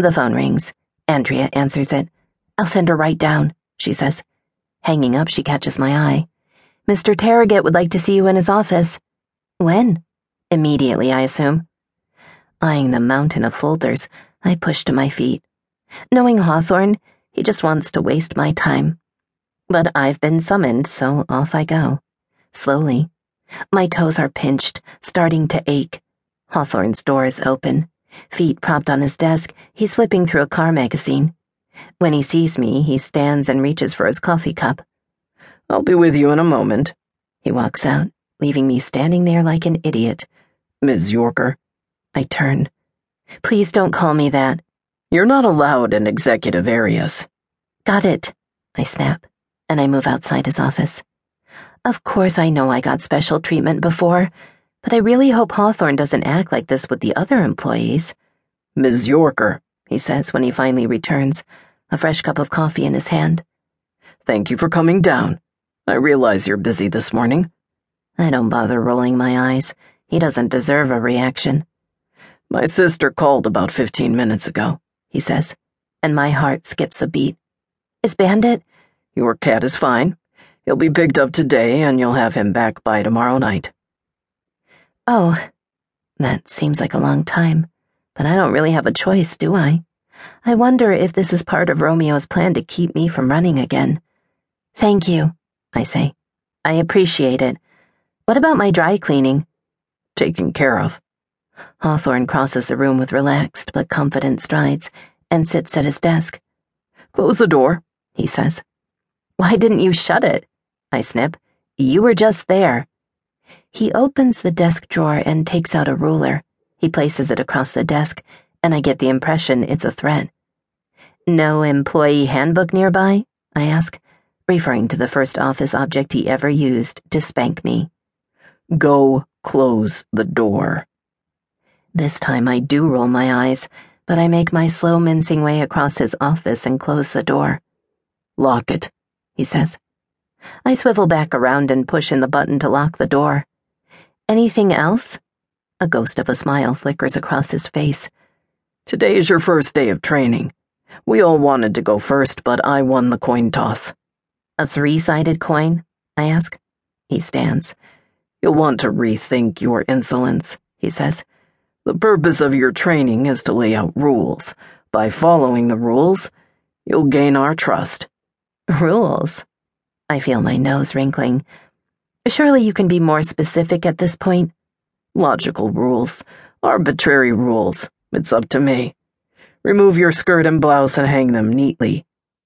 The phone rings. Andrea answers it. I'll send her right down, she says. Hanging up, she catches my eye. Mr. Tarragett would like to see you in his office. When? Immediately, I assume. Eyeing the mountain of folders, I push to my feet. Knowing Hawthorne, he just wants to waste my time. But I've been summoned, so off I go. Slowly. My toes are pinched, starting to ache. Hawthorne's door is open. Feet propped on his desk, he's flipping through a car magazine. When he sees me, he stands and reaches for his coffee cup. I'll be with you in a moment. He walks out, leaving me standing there like an idiot. Ms. Yorker. I turn. Please don't call me that. You're not allowed in executive areas. Got it, I snap, and I move outside his office. Of course, I know I got special treatment before, but I really hope Hawthorne doesn't act like this with the other employees. Ms. Yorker, he says when he finally returns, a fresh cup of coffee in his hand. Thank you for coming down. I realize you're busy this morning. I don't bother rolling my eyes. He doesn't deserve a reaction. My sister called about 15 minutes ago, he says, and my heart skips a beat. Is Bandit? Your cat is fine. He'll be picked up today, and you'll have him back by tomorrow night. Oh, that seems like a long time, but I don't really have a choice, do I? I wonder if this is part of Romeo's plan to keep me from running again. Thank you, I say. I appreciate it. What about my dry cleaning? Taken care of. Hawthorne crosses the room with relaxed but confident strides and sits at his desk. Close the door, he says. Why didn't you shut it? I snip. You were just there. He opens the desk drawer and takes out a ruler. He places it across the desk, and I get the impression it's a threat. No employee handbook nearby? I ask, referring to the first office object he ever used to spank me. Go close the door. This time I do roll my eyes, but I make my slow mincing way across his office and close the door. Lock it, he says. I swivel back around and push in the button to lock the door. Anything else? A ghost of a smile flickers across his face. Today is your first day of training. We all wanted to go first, but I won the coin toss. A three sided coin? I ask. He stands. You'll want to rethink your insolence, he says. The purpose of your training is to lay out rules. By following the rules, you'll gain our trust. Rules? I feel my nose wrinkling. Surely you can be more specific at this point. Logical rules, arbitrary rules. It's up to me. Remove your skirt and blouse and hang them neatly.